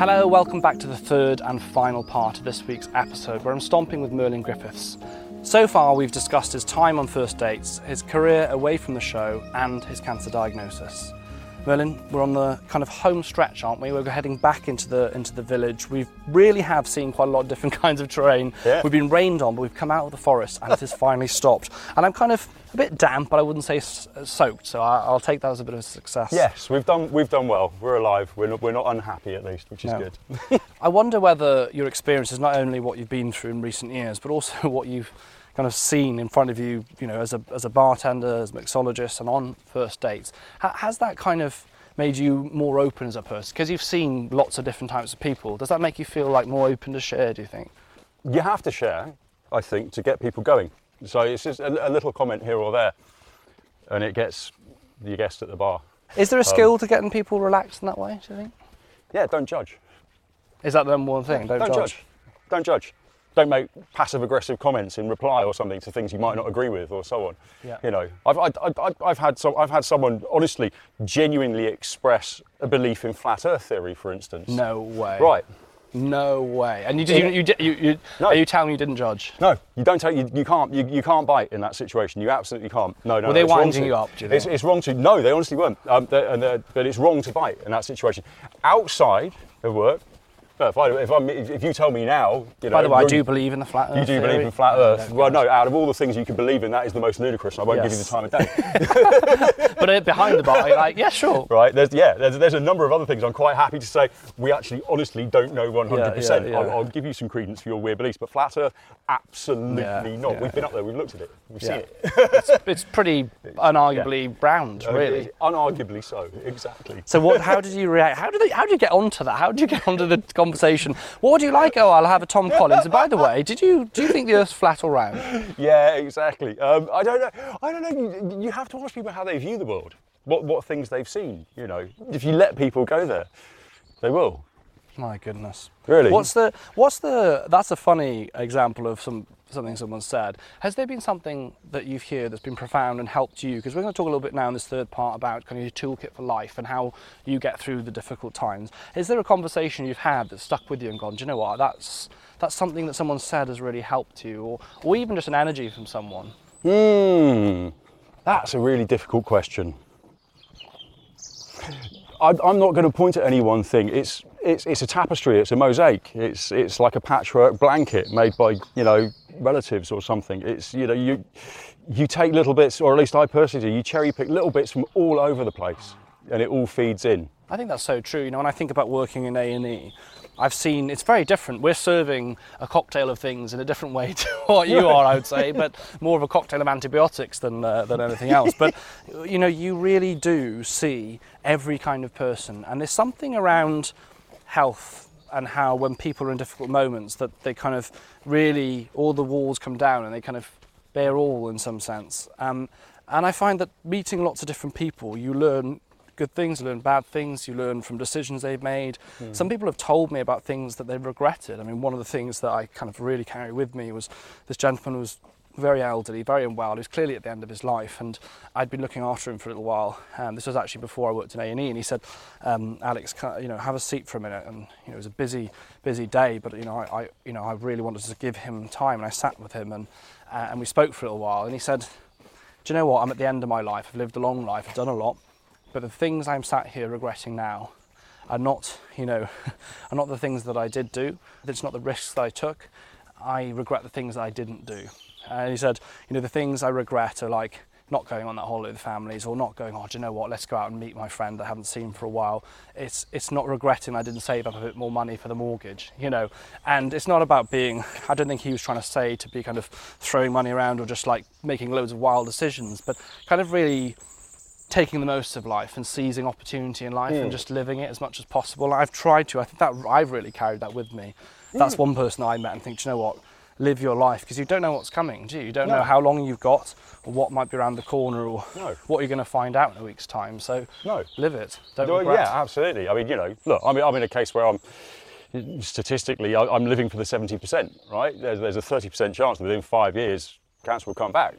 Hello, welcome back to the third and final part of this week's episode where I'm stomping with Merlin Griffiths. So far, we've discussed his time on first dates, his career away from the show, and his cancer diagnosis. Merlin, we're on the kind of home stretch, aren't we? We're heading back into the into the village. We really have seen quite a lot of different kinds of terrain. Yeah. We've been rained on, but we've come out of the forest and it has finally stopped. And I'm kind of a bit damp, but I wouldn't say s- uh, soaked. So I, I'll take that as a bit of a success. Yes, we've done we've done well. We're alive. We're not, we're not unhappy at least, which is No. good. I wonder whether your experience is not only what you've been through in recent years, but also what you've kind of seen in front of you, you know, as a, as a bartender, as a mixologist, and on first dates. Ha- has that kind of made you more open as a person? Because you've seen lots of different types of people. Does that make you feel like more open to share, do you think? You have to share, I think, to get people going. So it's just a, a little comment here or there, and it gets the guest at the bar. Is there a um, skill to getting people relaxed in that way, do you think? Yeah, don't judge. Is that the number one thing? Don't, Don't judge. Don't judge. Don't make passive aggressive comments in reply or something to things you might not agree with or so on. Yeah. You know, I've, I, I, I've had so I've had someone honestly genuinely express a belief in flat Earth theory, for instance. No way. Right. No way. And you, did, you, you, did- you, you, No. are you telling me you didn't judge? No, you don't take. You, you can't. You, you can't bite in that situation. You absolutely can't. No, no. Were they it's wrong winding you up, do you It's, it's wrong to. No, they honestly weren't. Um, they're- and they're- but it's wrong to bite in that situation. Outside of work, no, if, I, if, I'm, if, you tell me now, you know, By the way, I do believe in the flat Earth You do believe theory. in flat Earth? Well, no. Out of all the things you can believe in, that is the most ludicrous, and I won't give you the time of day. But uh, behind the bar, you're like, yeah, sure. right? There's, yeah, there's, there's a number of other things. I'm quite happy to say we actually, honestly, don't know 100%. Yeah, yeah, yeah. I'll, I'll give you some credence for your weird beliefs, but flat Earth, absolutely not. We've been up there, we've looked at it, we've seen it. It's pretty unarguably round, really. Unarguably so, exactly. So what? How did you react? How did they, How did you get onto that? How did you get onto the conversation? What would you like? Oh, I'll have a Tom Collins. And by the way, did you do you think the Earth's flat or round? Yeah, exactly. Um, I don't know. I don't know. You, you have to ask people how they view the world, what what things they've seen. You know, if you let people go there, they will. My goodness. Really? What's the What's the? That's a funny example of some something someone said. Has there been something that you've heard that's been profound and helped you? Because we're going to talk a little bit now in this third part about kind of your toolkit for life and how you get through the difficult times. Is there a conversation you've had that stuck with you and gone, do you know what? That's that's something that someone said has really helped you, or or even just an energy from someone. Hmm. That's a really difficult question. I'm not going to point at any one thing. It's, it's, it's a tapestry, it's a mosaic, it's, it's like a patchwork blanket made by, you know, relatives or something. It's, you know, you, you take little bits, or at least I personally do, you cherry pick little bits from all over the place and it all feeds in. I think that's so true. You know, when I think about working in A and E, I've seen it's very different. We're serving a cocktail of things in a different way to what you are, I would say, but more of a cocktail of antibiotics than uh, than anything else. But you know, you really do see every kind of person, and there's something around health and how when people are in difficult moments that they kind of really all the walls come down and they kind of bear all in some sense. Um, and I find that meeting lots of different people, you learn good things, you learn bad things, you learn from decisions they've made. Some people have told me about things that they've regretted. I mean, one of the things that I kind of really carry with me was this gentleman who was very elderly, very unwell. He was clearly at the end of his life, and I'd been looking after him for a little while. And this was actually before I worked in A and E. And he said, um, "Alex, you know, have a seat for a minute." And you know, it was a busy, busy day, but you know, I, I you know, I really wanted to give him time, and I sat with him, and uh, and we spoke for a little while. And he said, "Do you know what? I'm at the end of my life. I've lived a long life. I've done a lot, but the things I'm sat here regretting now." Are not, you know, are not the things that I did do. It's not the risks that I took. I regret the things that I didn't do. And he said, you know, the things I regret are like not going on that holiday with the families or not going, oh, do you know what, let's go out and meet my friend I haven't seen for a while. It's, it's not regretting I didn't save up a bit more money for the mortgage, you know. And it's not about being, I don't think he was trying to say to be kind of throwing money around or just like making loads of wild decisions, but kind of really taking the most of life and seizing opportunity in life and mm. just living it as much as possible. I've tried to. I think that I've really carried that with me. That's mm. one person I met and think, "Do you know what? Live your life because you don't know what's coming, do you? You don't know how long you've got or what might be around the corner or No. what you're going to find out in a week's time. So No. live it. Don't Well, regret. yeah, absolutely. I mean, you know, look, I'm, I'm in a case where I'm statistically, I- I'm living for the 70%, right? There's, there's a 30% chance that within five years, cancer will come back.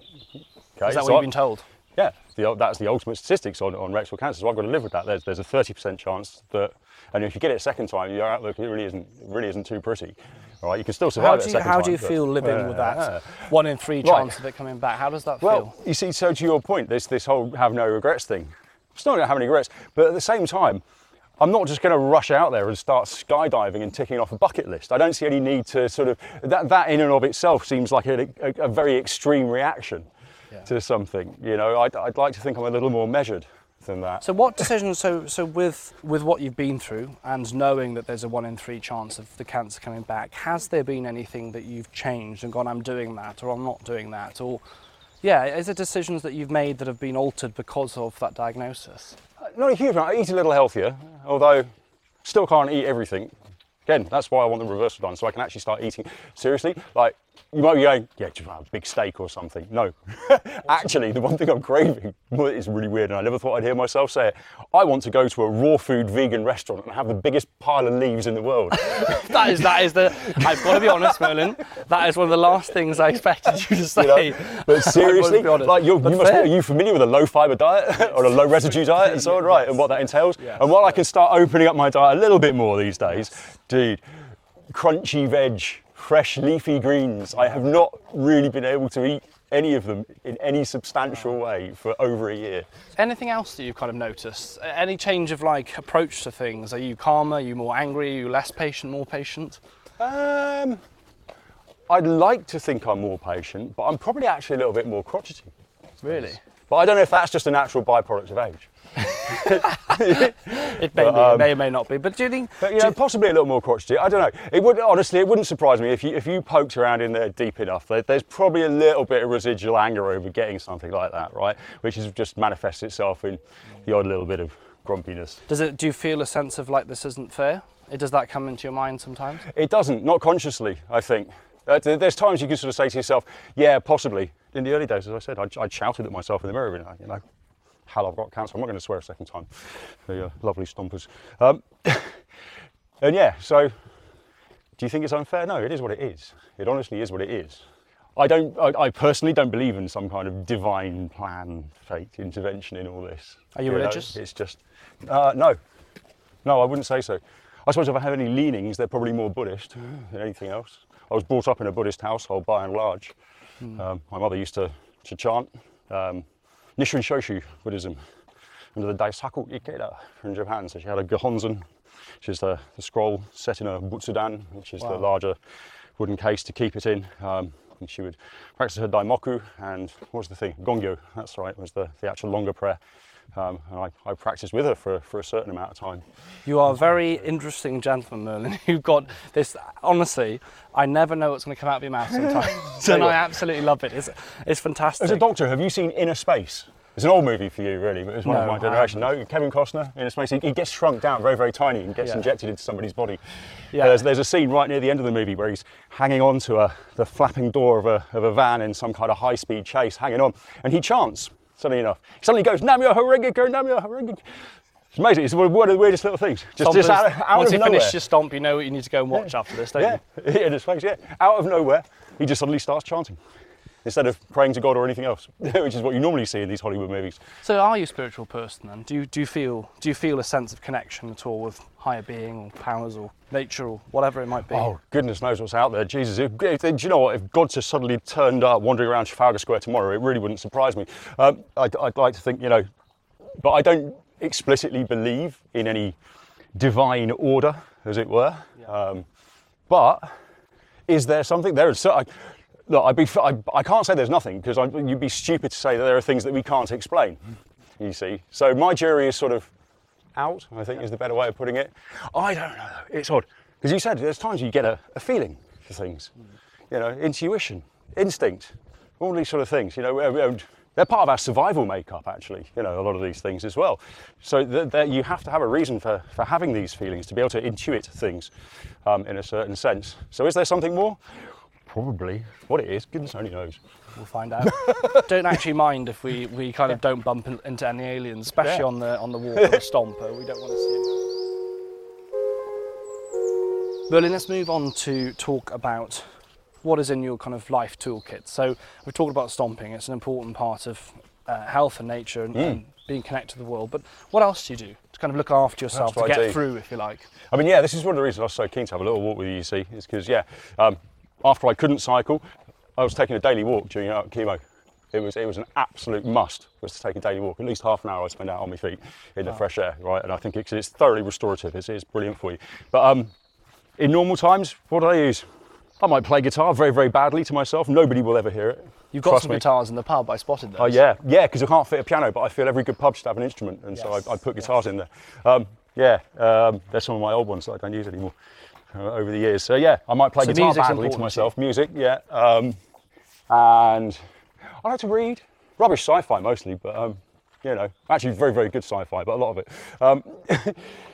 Okay, Is that so what you've been told? Yeah, the, that's the ultimate statistics on, on rectal cancer. So I've got to live with that. There's, there's a 30% chance that, and if you get it a second time, your outlook really isn't it really isn't too pretty. All right, you can still survive How do you, how time. do you feel living with that Yeah. one in three Right. chance of it coming back? How does that Well, feel? Well, you see, so to your point, this this whole have no regrets thing. It's not going to have any regrets, but at the same time, I'm not just going to rush out there and start skydiving and ticking off a bucket list. I don't see any need to sort of that. That in and of itself seems like a, a, a very extreme reaction to something. You know, I'd, I'd like to think I'm a little more measured than that. So what decisions? So so with with what you've been through and knowing that there's a one in three chance of the cancer coming back, has there been anything that you've changed and gone, I'm doing that or I'm not doing that, or yeah, is it decisions that you've made that have been altered because of that diagnosis? Uh, not a huge amount. I eat a little healthier, although still can't eat everything. Again, that's why I want the reversal done, so I can actually start eating seriously. Like you might be going, yeah, just have a big steak or something. No, actually, the one thing I'm craving is really weird, and I never thought I'd hear myself say it. I want to go to a raw food vegan restaurant and have the biggest pile of leaves in the world. That is that is the. I've got to be honest, Merlin. That is one of the last things I expected you to say. You know? But I've got to seriously, like you're, you must, are you familiar with a low fiber diet or a low residue diet and so on, right? And what that entails. Yes. And while I can start opening up my diet a little bit more these days, dude, crunchy veg, fresh leafy greens. I have not really been able to eat any of them in any substantial way for over a year. Anything else that you've kind of noticed? Any change of like approach to things? Are you calmer? Are you more angry? Are you less patient? More patient? Um, I'd like to think I'm more patient, but I'm probably actually a little bit more crotchety. Really? But I don't know if that's just a natural byproduct of age. It may be, it may or may not be. But do you think? um, But you know, possibly a little more crotchety. I don't know. It would honestly, it wouldn't surprise me if you if you poked around in there deep enough. There, there's probably a little bit of residual anger over getting something like that, right? Which is just manifests itself in the odd little bit of grumpiness. Does it? Do you feel a sense of like this isn't fair? It, does that come into your mind sometimes? It doesn't, not consciously. I think. Uh, there's times you can sort of say to yourself, "Yeah, possibly." In the early days, as I said, I, I shouted at myself in the mirror, you know, "Hell, I've got cancer." I'm not going to swear a second time. The uh, lovely stompers. Um, and yeah, so do you think it's unfair? No, it is what it is. It honestly is what it is. I don't. I, I personally don't believe in some kind of divine plan, fate, intervention in all this. Are you know? religious? It's just uh, no, no. I wouldn't say so. I suppose if I have any leanings, they're probably more Buddhist than anything else. I was brought up in a Buddhist household by and large. Um, my mother used to, to chant um, Nichiren Shoshu Buddhism under the Daisaku Ikeda from Japan. So she had a Gohonzon, which is the, the scroll set in a Butsudan, which is the larger wooden case to keep it in. Um, and she would practice her Daimoku and what was the thing? Gongyo, that's right, was the, the actual longer prayer. Um, and I, I practiced with her for, for a certain amount of time. You are a very interesting gentleman, Merlin. You've got this. Honestly, I never know what's going to come out of your mouth sometimes, and I absolutely love it. It's, it's fantastic. As a doctor, have you seen Inner Space? It's an old movie for you, really, but it's one No, of my generation. No, Kevin Costner, Inner Space. He, he gets shrunk down very, very tiny and gets Yeah. injected into somebody's body. Yeah. There's, there's a scene right near the end of the movie where he's hanging on to a, the flapping door of a, of a van in some kind of high-speed chase, hanging on, and he chants. Suddenly enough, he suddenly goes, "Namyo Horengeko, Namyo Horengeko." It's amazing. It's one of the weirdest little things. Just, just out, of- out once of you nowhere. finish your stomp, you know what you need to go and watch after this, don't Yeah, you? in his face, yeah. Out of nowhere, he just suddenly starts chanting instead of praying to God or anything else, which is what you normally see in these Hollywood movies. So, are you a spiritual person then? Do you, do you feel do you feel a sense of connection at all with higher being or powers or nature or whatever it might be? Oh, goodness knows what's out there. Jesus, if, if, do you know what? If God just suddenly turned up wandering around Trafalgar Square tomorrow, it really wouldn't surprise me. Um, I'd, I'd like to think, you know, but I don't explicitly believe in any divine order, as it were. Um, but is there something? There is. I, look, I'd be, I, I can't say there's nothing because you'd be stupid to say that there are things that we can't explain. You see, so my jury is sort of out. I think is the better way of putting it. I don't know. It's odd because you said there's times you get a, a feeling for things, you know, intuition, instinct, all these sort of things. You know, they're part of our survival makeup, actually. You know, a lot of these things as well. So th- th- you have to have a reason for, for having these feelings to be able to intuit things um, in a certain sense. So is there something more? Probably. What it is, goodness only knows. We'll find out. don't actually mind if we, we kind of don't bump in, into any aliens, especially Yeah. on the on the walk or the stomper. We don't want to see them. Merlin, let's move on to talk about what is in your kind of life toolkit. So we've talked about stomping. It's an important part of uh, health and nature and, and being connected to the world. But what else do you do to kind of look after yourself, to I get do. through, if you like? I mean, yeah, this is one of the reasons I was so keen to have a little walk with you, you see, is because, yeah, um, after I couldn't cycle, I was taking a daily walk during uh, chemo. It was, it was an absolute must was to take a daily walk. At least half an hour I'd spend out on my feet in the fresh air, right? And I think it's, it's thoroughly restorative. It's, it's brilliant for you. But um, in normal times, what do I use? I might play guitar very, very badly to myself. Nobody will ever hear it. You've got Trust some me. guitars in the pub. I spotted those. Oh yeah, yeah, because I can't fit a piano, but I feel every good pub should have an instrument, and Yes, so I, I put guitars in there. Um, yeah, um, there's some of my old ones that I don't use anymore uh, over the years. So yeah, I might play So guitar badly to myself. Music, yeah, um, and I like to read. Rubbish sci-fi mostly, but um, you know, actually very, very good sci-fi, but a lot of it. Um,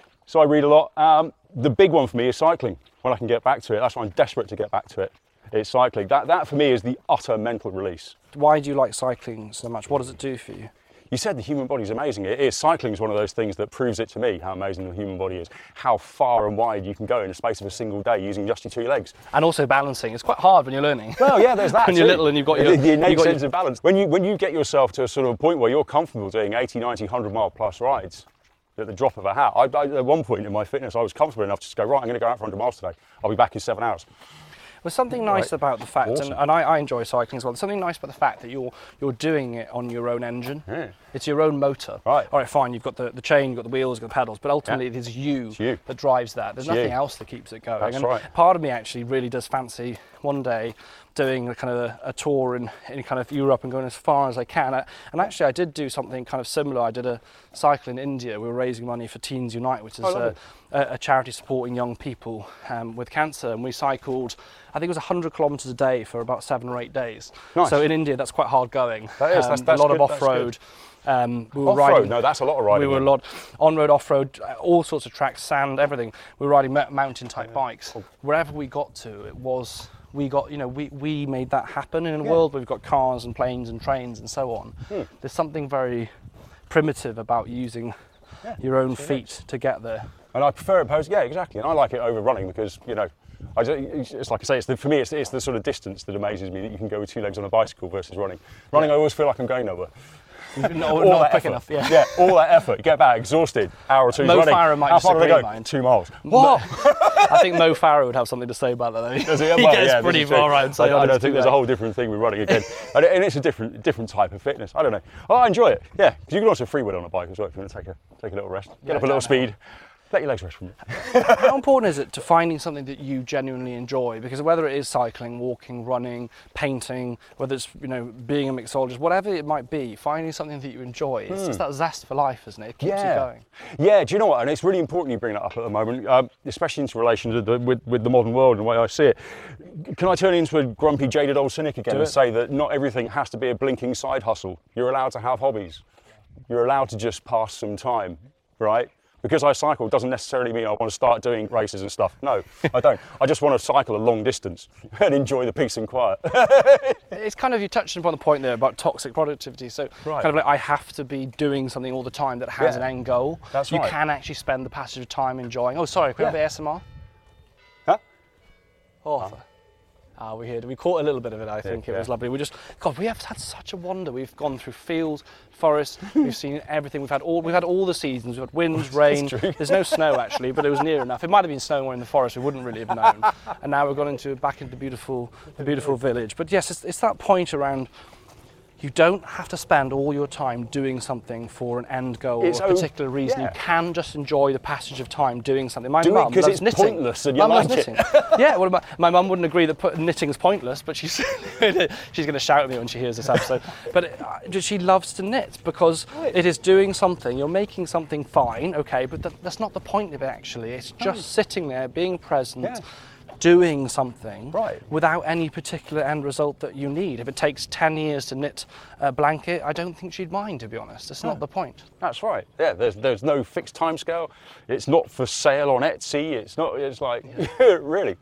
so I read a lot. Um, the big one for me is cycling. When I can get back to it, that's why I'm desperate to get back to it. It's cycling. That, that for me is the utter mental release. Why do you like cycling so much? What does it do for you? You said the human body is amazing. It is. Cycling is one of those things that proves it to me how amazing the human body is. How far and wide you can go in the space of a single day using just your two legs. And also balancing. It's quite hard when you're learning. Well, yeah, there's that. when you're little and you've got your, the, innate got your- sense of balance. When you when you get yourself to a sort of a point where you're comfortable doing 80, 90, 100 mile plus rides at the drop of a hat. I, I, at one point in my fitness, I was comfortable enough to just go right. I'm going to go out for 100 miles today. I'll be back in seven hours. There's something nice Right. about the fact, Awesome. and, and I, I enjoy cycling as well. There's something nice about the fact that you're you're doing it on your own engine. Yeah. It's your own motor. Right. All right, fine. You've got the, the chain, you've got the wheels, you've got the pedals, but ultimately it is you, you. that drives that. There's It's nothing you. else that keeps it going. That's and right. Part of me actually really does fancy one day doing a kind of a, a tour in, in kind of Europe and going as far as I can. Uh, And actually, I did do something kind of similar. I did a cycle in India. We were raising money for Teens Unite, which is Oh, a, a, a charity supporting young people um, with cancer. And we cycled, I think it was 100 kilometres a day for about seven or eight days. Nice. So in India, that's quite hard going. That is, Um, that's a lot of good, that's off-road. Um, we were Off-road? riding- No, that's a lot of riding We were a lot on-road, off-road, all sorts of tracks, sand, everything. We were riding mountain-type bikes. Wherever we got to, it was we got you know we, we made that happen in a world where we've got cars and planes and trains and so on. Hmm. There's something very primitive about using your own feet to get there. And I prefer it post. Yeah, exactly. And I like it over running because you know, I just, it's, like I say, it's the, for me, it's, it's the sort of distance that amazes me that you can go with two legs on a bicycle versus running. Running, I always feel like I'm going nowhere. No, All not that quick effort. enough. Yeah. all that effort. Get back, exhausted. Hour or two Mo running. Farah might How far do they disagree, go? mind. Two miles. What? I think Mo Farah would have something to say about that. Though. Does he? Well, gets yeah, pretty far out. I, I don't think there's a whole different thing with running again, and, and it's a different different type of fitness. I don't know. Oh, I enjoy it. Yeah, because you can also freewheel on a bike as well if you want to take a take a little rest, get up a little speed, let your legs rest from it. How important is it to finding something that you genuinely enjoy? Because whether it is cycling, walking, running, painting, whether it's you know being a mixologist, whatever it might be, finding something that you enjoy, it's just that zest for life, isn't it? It keeps you going. Yeah, do you know what? And it's really important you bring that up at the moment, um, especially into relation to the, with, with the modern world and the way I see it. Can I turn into a grumpy, jaded old cynic again Do and it. say that not everything has to be a blinking side hustle? You're allowed to have hobbies. You're allowed to just pass some time, right? Because I cycle doesn't necessarily mean I want to start doing races and stuff. No, I don't. I just want to cycle a long distance and enjoy the peace and quiet. It's kind of you touched upon the point there about toxic productivity. So Right. kind of like I have to be doing something all the time that has Yeah. an end goal. That's you right. can actually spend the passage of time enjoying. Oh, sorry, can we have Yeah. the ASMR? huh? Oh, Ah, we heard. We caught a little bit of it. I think it yeah. was lovely. We just, God, we have had such a wonder. We've gone through fields, forests. we've seen everything. We've had all. We've had all the seasons. We've had winds, rain. There's no snow actually, but it was near enough. It might have been snowing in the forest. We wouldn't really have known. and now we've gone into back into the beautiful, the beautiful village. But yes, it's, it's that point around you don't have to spend all your time doing something for an end goal It's or a particular reason. yeah. You can just enjoy the passage of time doing something. My Do mum 'cause loves it's knitting. pointless and you Mum like it. knitting. yeah, well, my, my mum wouldn't agree that put, knitting's pointless, but she's she's going to shout at me when she hears this episode. but it, uh, she loves to knit because it is doing something. You're making something fine, okay, but th- that's not the point of it. Actually, it's just sitting there, being present. Yeah. Doing something Right. without any particular end result that you need. If it takes 10 years to knit a blanket, I don't think she'd mind, to be honest. It's not hmm. the point. That's right. Yeah, there's there's no fixed time scale. It's not for sale on Etsy. It's not. It's like really,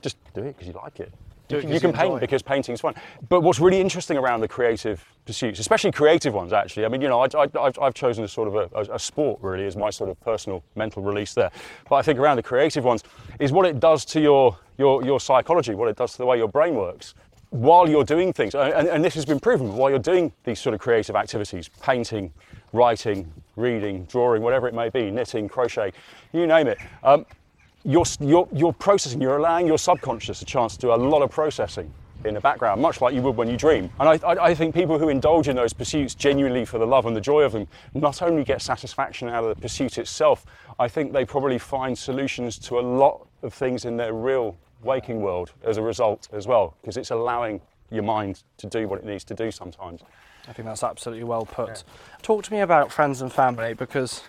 just do it because you like it. Do you 'cause can you paint because painting is fun. But what's really interesting around the creative pursuits, especially creative ones, actually. I mean, you know, I, I, I've, I've chosen a sort of a, a, a sport really as my sort of personal mental release there. But I think around the creative ones is what it does to your your your psychology, what it does to the way your brain works. While you're doing things, and, and- and this has been proven, while you're doing these sort of creative activities, painting, writing, reading, drawing, whatever it may be, knitting, crochet, you name it, um, you're, you're, you're processing, you're allowing your subconscious a chance to do a lot of processing in the background, much like you would when you dream. And I, I, I think people who indulge in those pursuits genuinely for the love and the joy of them not only get satisfaction out of the pursuit itself, I think they probably find solutions to a lot of things in their real waking world as a result as well, because it's allowing your mind to do what it needs to do sometimes. I think that's absolutely well put. Talk to me about friends and family because,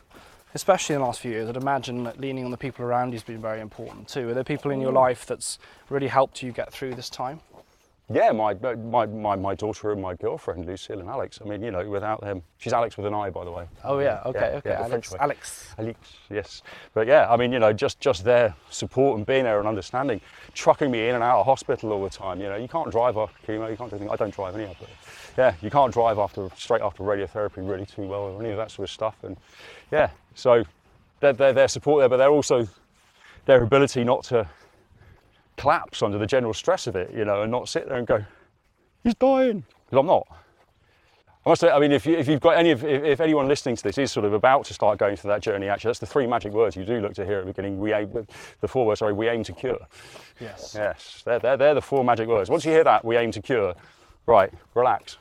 especially in the last few years, I'd imagine that leaning on the people around you has been very important too. Are there people in your mm. life that's really helped you get through this time? Yeah, my, my, my, my daughter and my girlfriend, Lucille and Alex. I mean, you know, without them, she's Alex with an I, by the way. Oh yeah, okay, Yeah, okay. yeah, Alex, Alex. Alex, yes. But yeah, I mean, you know, just just their support and being there and understanding, trucking me in and out of hospital all the time. You know, you can't drive after chemo, you can't do anything. I don't drive anyhow, but yeah, you can't drive after straight after radiotherapy really too well or any of that sort of stuff. And yeah, so they're, they're their support there, but they're also their ability not to collapse under the general stress of it, you know, and not sit there and go, he's dying, because I'm not. I must say, I mean, if, you, if you've got any if, if anyone listening to this is sort of about to start going through that journey, actually, that's the three magic words you do look to hear at the beginning. We aim, the four words, sorry, we aim to cure. Yes. Yes, they're, they're, they're the four magic words. Once you hear that, we aim to cure, right, relax.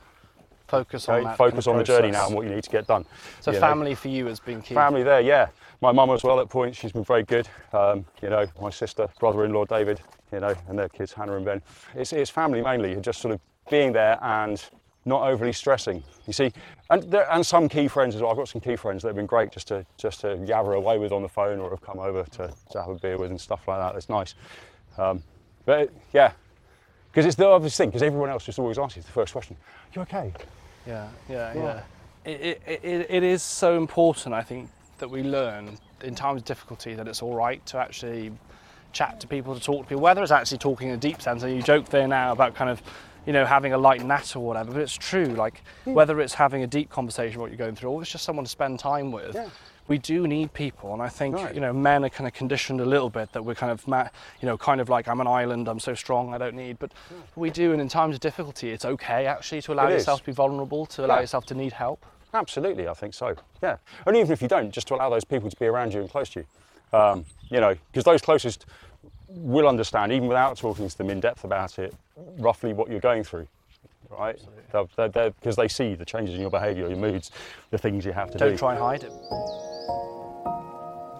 Focus on that. Focus on the journey now and what you need to get done. So you know. family for you has been key. Family there, yeah. My mum as well at points, she's been very good. Um, you know, my sister, brother-in-law David, you know, and their kids Hannah and Ben. It's, it's family mainly, just sort of being there and not overly stressing. You see, and there, and some key friends as well. I've got some key friends that have been great just to just to yabber away with on the phone or have come over to, to have a beer with and stuff like that. It's nice. Um, but it- yeah, because it's the obvious thing. Because everyone else just always asks you the first question: "You okay?" Yeah, yeah, yeah. It, it, it, it is so important, I think, that we learn in times of difficulty that it's all right to actually chat to people, to talk to people, whether it's actually talking in a deep sense. And you joke there now about kind of, you know, having a light nat or whatever, but it's true. Like, hmm. whether it's having a deep conversation what you're going through, or it's just someone to spend time with. We do need people, and I think Right. you know men are kind of conditioned a little bit that we're kind of, you know, kind of like I'm an island, I'm so strong, I don't need. But we do, and in times of difficulty, it's okay actually to allow It is. yourself to be vulnerable, to allow Yeah. yourself to need help. Absolutely, I think so. Yeah, and even if you don't, just to allow those people to be around you and close to you, um, you know, because those closest will understand, even without talking to them in depth about it, roughly what you're going through, right? Because they see the changes in your behaviour, your moods, the things you have to Don't do. try and hide it.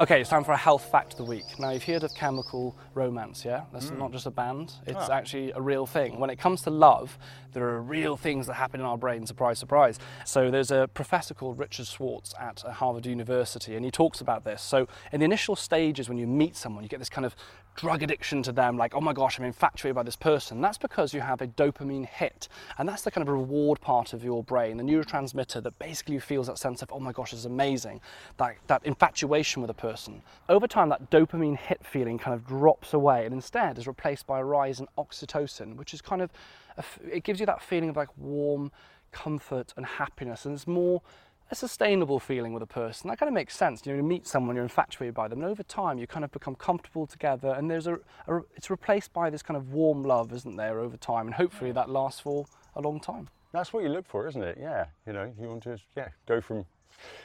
Okay, it's time for a health fact of the week. Now, you've heard of chemical romance, yeah? That's Hmm. not just a band, it's Ah. actually a real thing. When it comes to love, there are real things that happen in our brain, surprise, surprise. So, there's a professor called Richard Schwartz at uh, Harvard University, and he talks about this. So, in the initial stages, when you meet someone, you get this kind of drug addiction to them, like, oh my gosh, I'm infatuated by this person. That's because you have a dopamine hit, and that's the kind of reward part of your brain, the neurotransmitter that basically feels that sense of, oh my gosh, is amazing, that, that infatuation with a person. Over time, that dopamine hit feeling kind of drops away and instead is replaced by a rise in oxytocin, which is kind of, a it gives you that feeling of like warm comfort and happiness, and it's more a sustainable feeling with a person. That kind of makes sense. You know, you meet someone, you're infatuated by them, and over time you kind of become comfortable together, and there's a, a it's replaced by this kind of warm love, isn't there, over time, and hopefully that lasts for a long time. That's what you look for, isn't it? Yeah, you know, you want to yeah go from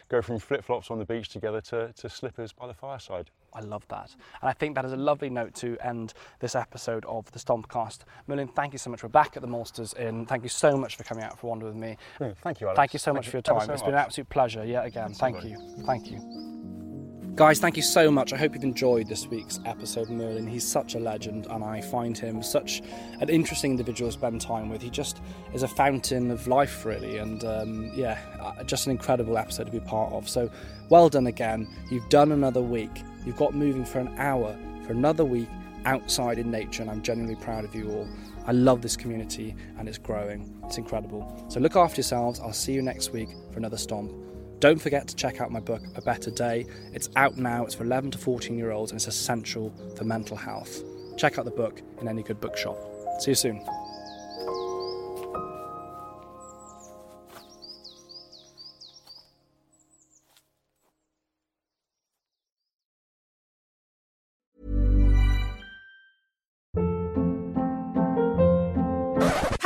go from flip flops on the beach together to, to slippers by the fireside. I love that. And I think that is a lovely note to end this episode of the Stompcast. Merlin, thank you so much. We're back at the Maltsters Inn. Thank you so much for coming out for Wander with me. Yeah, thank you, Alex. Thank you so Thank much you for your time. so it's been an absolute pleasure yet again. Thank Absolutely. you. Thank you. Guys, thank you so much. I hope you've enjoyed this week's episode, Merlin. He's such a legend, and I find him such an interesting individual to spend time with. He just is a fountain of life, really, and um, yeah, uh, just an incredible episode to be part of. So, well done again. You've done another week. You've got moving for an hour for another week outside in nature, and I'm genuinely proud of you all. I love this community, and it's growing. It's incredible. So, look after yourselves. I'll see you next week for another stomp. Don't forget to check out my book, A Better Day. It's out now, it's for 11 to 14 year olds, and it's essential for mental health. Check out the book in any good bookshop. See you soon.